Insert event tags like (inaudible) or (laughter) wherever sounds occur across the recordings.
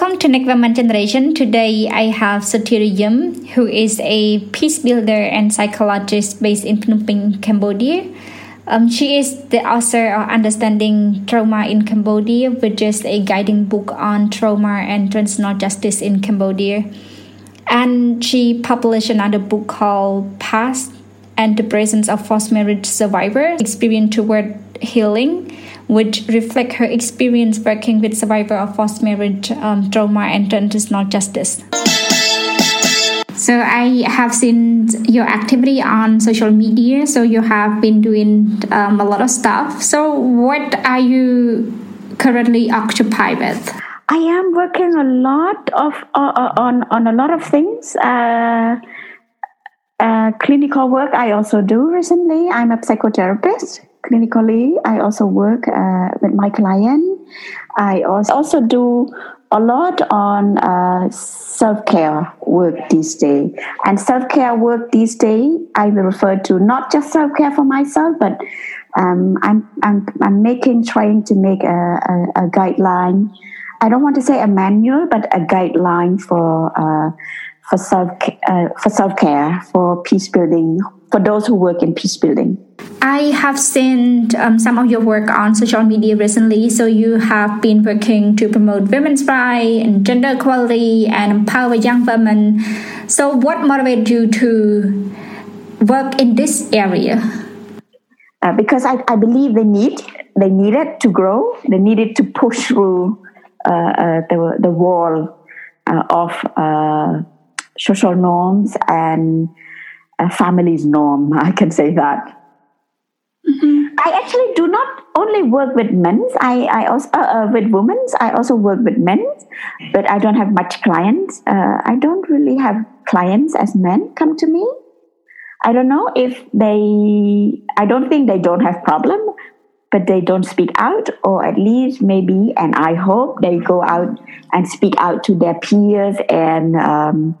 Welcome to Woman Generation. Today I have Sotheara Yim, who is a peace builder and psychologist based in Phnom Penh, Cambodia. Um, she is the author of Understanding Trauma in Cambodia, which is a guiding book on trauma and transitional justice in Cambodia. And she published another book called Past and the Presence of Forced Marriage Survivors Experience Toward Healing which reflect her experience working with survivors of forced marriage, um, trauma, and transitional justice. So I have seen your activity on social media. So you have been doing um, a lot of stuff. So what are you currently occupied with? I am working a lot of uh, on on a lot of things. Uh, uh, clinical work I also do recently. I'm a psychotherapist clinically. I also work uh, with my client. I also do a lot on uh, self care work these days. And self care work these days, I will refer to not just self care for myself, but um, I'm, I'm, I'm making, trying to make a, a, a, guideline. I don't want to say a manual, but a guideline for uh, for self uh, for self care, for peace building, for those who work in peace building. I have seen um, some of your work on social media recently. So you have been working to promote women's rights and gender equality and empower young women. So what motivated you to work in this area? Uh, because I, I believe they need they needed to grow. They needed to push through uh, uh, the the wall uh, of uh, social norms and family's norm. (laughs) I can say that. Mm-hmm. I actually do not only work with men. I, I also uh, uh, with women. I also work with men, but I don't have much clients. Uh, I don't really have clients as men come to me. I don't know if they. I don't think they don't have problem, but they don't speak out, or at least maybe, and I hope they go out and speak out to their peers and um,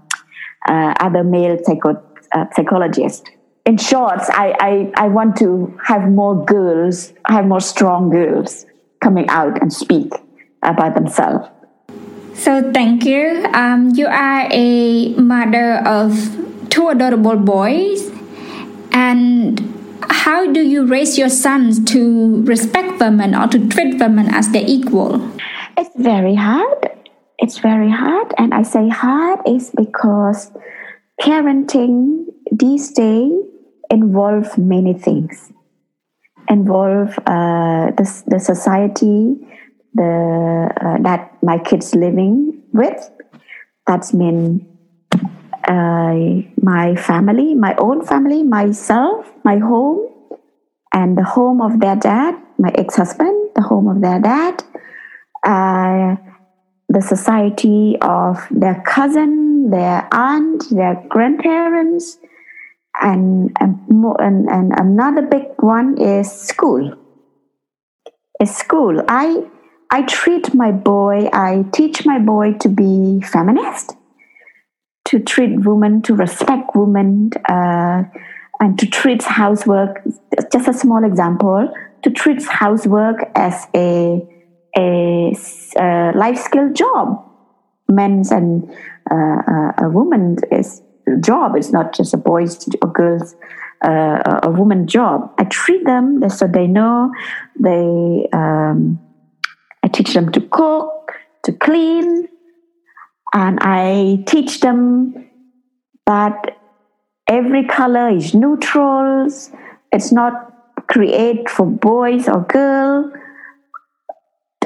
uh, other male psycho, uh, psychologists in short, I, I, I want to have more girls, have more strong girls coming out and speak about themselves. So thank you. Um, you are a mother of two adorable boys, and how do you raise your sons to respect women or to treat women as their equal? It's very hard. It's very hard, and I say hard is because parenting these days involve many things. Involve uh, the, the society the uh, that my kids living with. That's mean uh, my family my own family myself my home and the home of their dad my ex-husband the home of their dad uh, the society of their cousin their aunt their grandparents and and, and, another big one is school. Is school. I I treat my boy. I teach my boy to be feminist, to treat women, to respect women, uh, and to treat housework. Just a small example. To treat housework as a a, life skill job. Men's and a woman is job. It's not just a boy's or girl's uh, a woman job. I treat them so they know. They um, I teach them to cook, to clean, and I teach them that every color is neutrals. It's not create for boys or girl.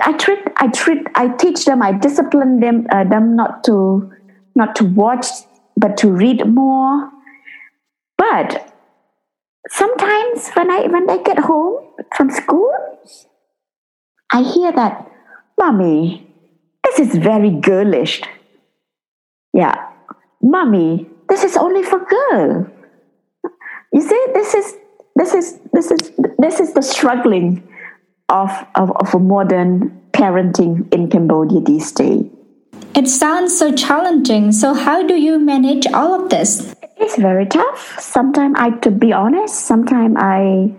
I treat, I treat, I teach them, I discipline them, uh, them not to, not to watch but to read more. But sometimes when I when I get home from school, I hear that, Mommy, this is very girlish. Yeah, Mommy, this is only for girl. You see, this is this is this is this is the struggling of, of, of a modern parenting in Cambodia these days. It sounds so challenging. So, how do you manage all of this? It's very tough. Sometimes, I, to be honest, sometimes I,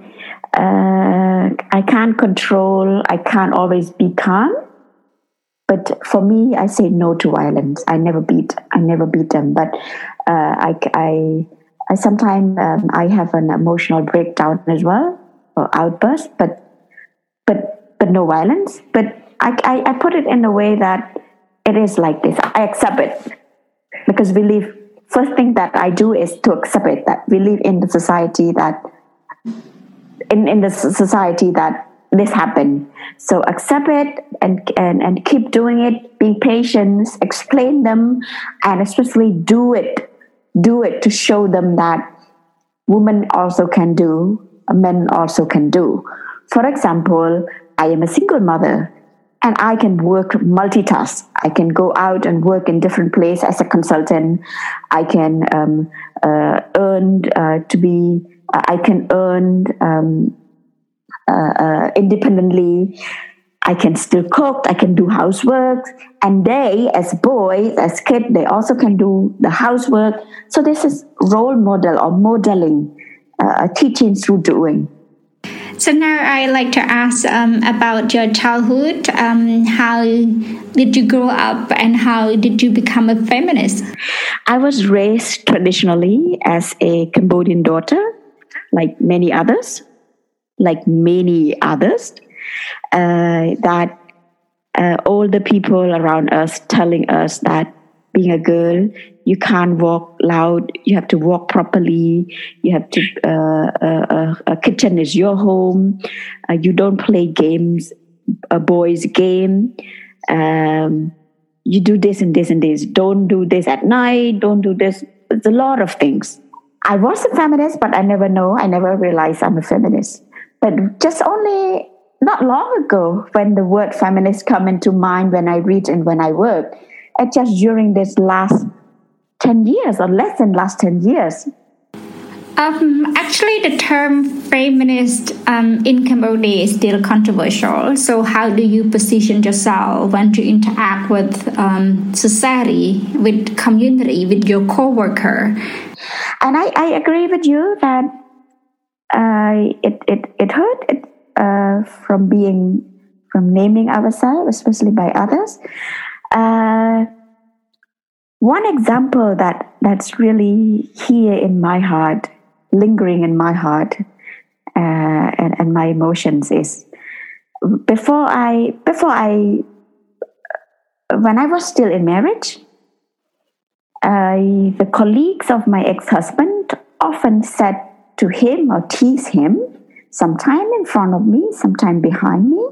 uh, I can't control. I can't always be calm. but for me, I say no to violence. I never beat. I never beat them. But uh, I, I, I sometimes um, I have an emotional breakdown as well or outburst. But, but, but no violence. But I, I, I put it in a way that it is like this. I accept it because we live. First thing that I do is to accept it that we live in the society that in in the society that this happened. So accept it and, and, and keep doing it, be patient, explain them, and especially do it. Do it to show them that women also can do, men also can do. For example, I am a single mother and I can work multitask. I can go out and work in different places as a consultant. I can um, uh, earn uh, to be. Uh, I can earn um, uh, uh, independently. I can still cook, I can do housework, and they, as boys, as kids, they also can do the housework. So this is role model or modeling, uh, teaching through doing. So now I like to ask um, about your childhood. Um, how did you grow up, and how did you become a feminist? I was raised traditionally as a Cambodian daughter, like many others like many others, uh, that uh, all the people around us telling us that being a girl, you can't walk loud, you have to walk properly, you have to, uh, uh, uh a kitchen is your home, uh, you don't play games, a boy's game. Um, you do this and this and this. Don't do this at night. Don't do this. It's a lot of things. I was a feminist, but I never know. I never realized I'm a feminist. But just only not long ago, when the word feminist come into mind when I read and when I work, and just during this last 10 years or less than last 10 years. Um, actually, the term feminist um, in Cambodia is still controversial. So, how do you position yourself when you interact with um, society, with community, with your coworker? And I, I agree with you that uh, it, it, it hurt it, uh, from being from naming ourselves, especially by others. Uh, one example that that's really here in my heart, lingering in my heart, uh, and, and my emotions is before I before I when I was still in marriage, the colleagues of my ex husband often said to him or tease him, sometime in front of me, sometime behind me,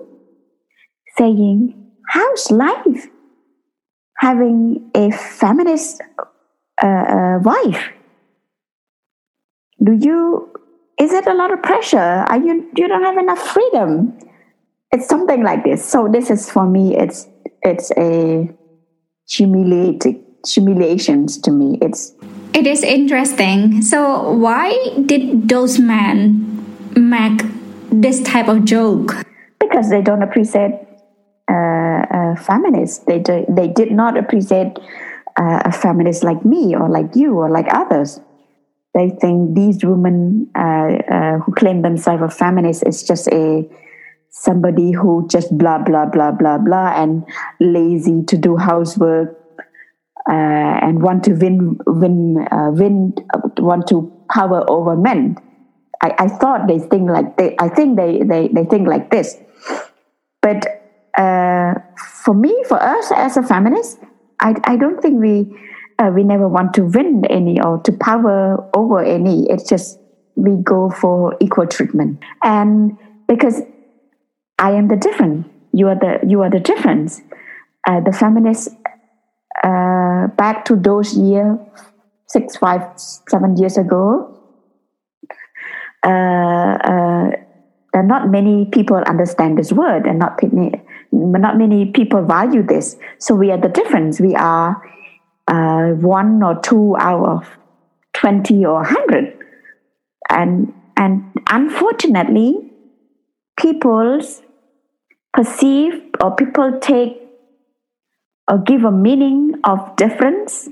saying, How's life? Having a feminist uh, uh, wife. Do you, is it a lot of pressure? Are you, you don't have enough freedom? It's something like this. So this is for me, it's, it's a humiliating, humiliations to me. It's it is interesting. So why did those men make this type of joke? Because they don't appreciate uh, feminists. They do, they did not appreciate uh, a feminist like me or like you or like others. They think these women uh, uh, who claim themselves a feminist is just a somebody who just blah blah blah blah blah and lazy to do housework uh, and want to win, win, uh, win, want to power over men. I, I thought they think like they, I think they, they, they think like this. But uh, for me, for us as a feminist, I, I don't think we, uh, we never want to win any or to power over any. It's just we go for equal treatment. And because I am the different, you are the, you are the difference. Uh, the feminist uh, back to those years, six, five, seven years ago, uh, uh, there not many people understand this word, and not many, not many people value this. So we are the difference. We are uh, one or two out of twenty or hundred, and and unfortunately, people perceive or people take or give a meaning of difference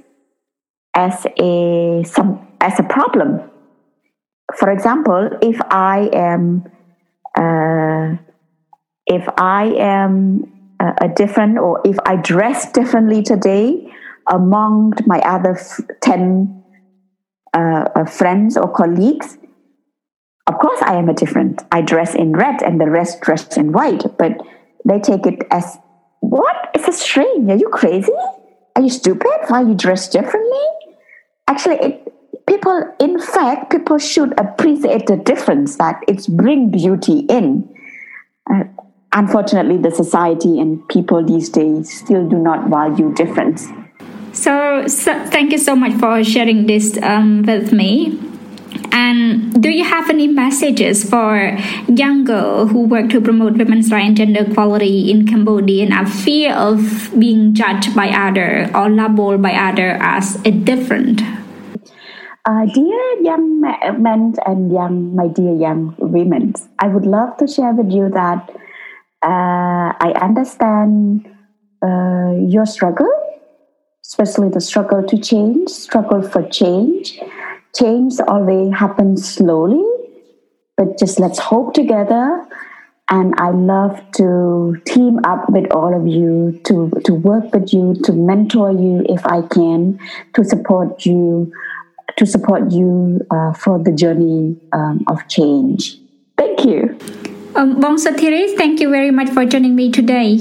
as a some as a problem. For example, if I am uh, if I am a, a different, or if I dress differently today among my other f- 10 uh, uh, friends or colleagues, of course I am a different. I dress in red and the rest dress in white, but they take it as what? It's a strange. Are you crazy? Are you stupid? Why you dress differently? Actually, it, people, in fact, people should appreciate the difference that it's bring beauty in. Uh, unfortunately, the society and people these days still do not value difference. So, so thank you so much for sharing this um, with me. And do you have any messages for young girls who work to promote women's rights and gender equality in Cambodia and have fear of being judged by other or labeled by other as a different? Uh, dear young men and young, my dear young women, I would love to share with you that uh, I understand uh, your struggle, especially the struggle to change, struggle for change change always happens slowly, but just let's hope together. And I love to team up with all of you, to, to work with you, to mentor you if I can, to support you, to support you uh, for the journey um, of change. Thank you. Um, Bong thank you very much for joining me today.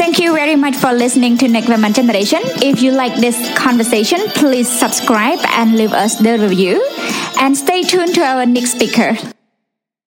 Thank you very much for listening to Next Women Generation. If you like this conversation, please subscribe and leave us the review. And stay tuned to our next speaker.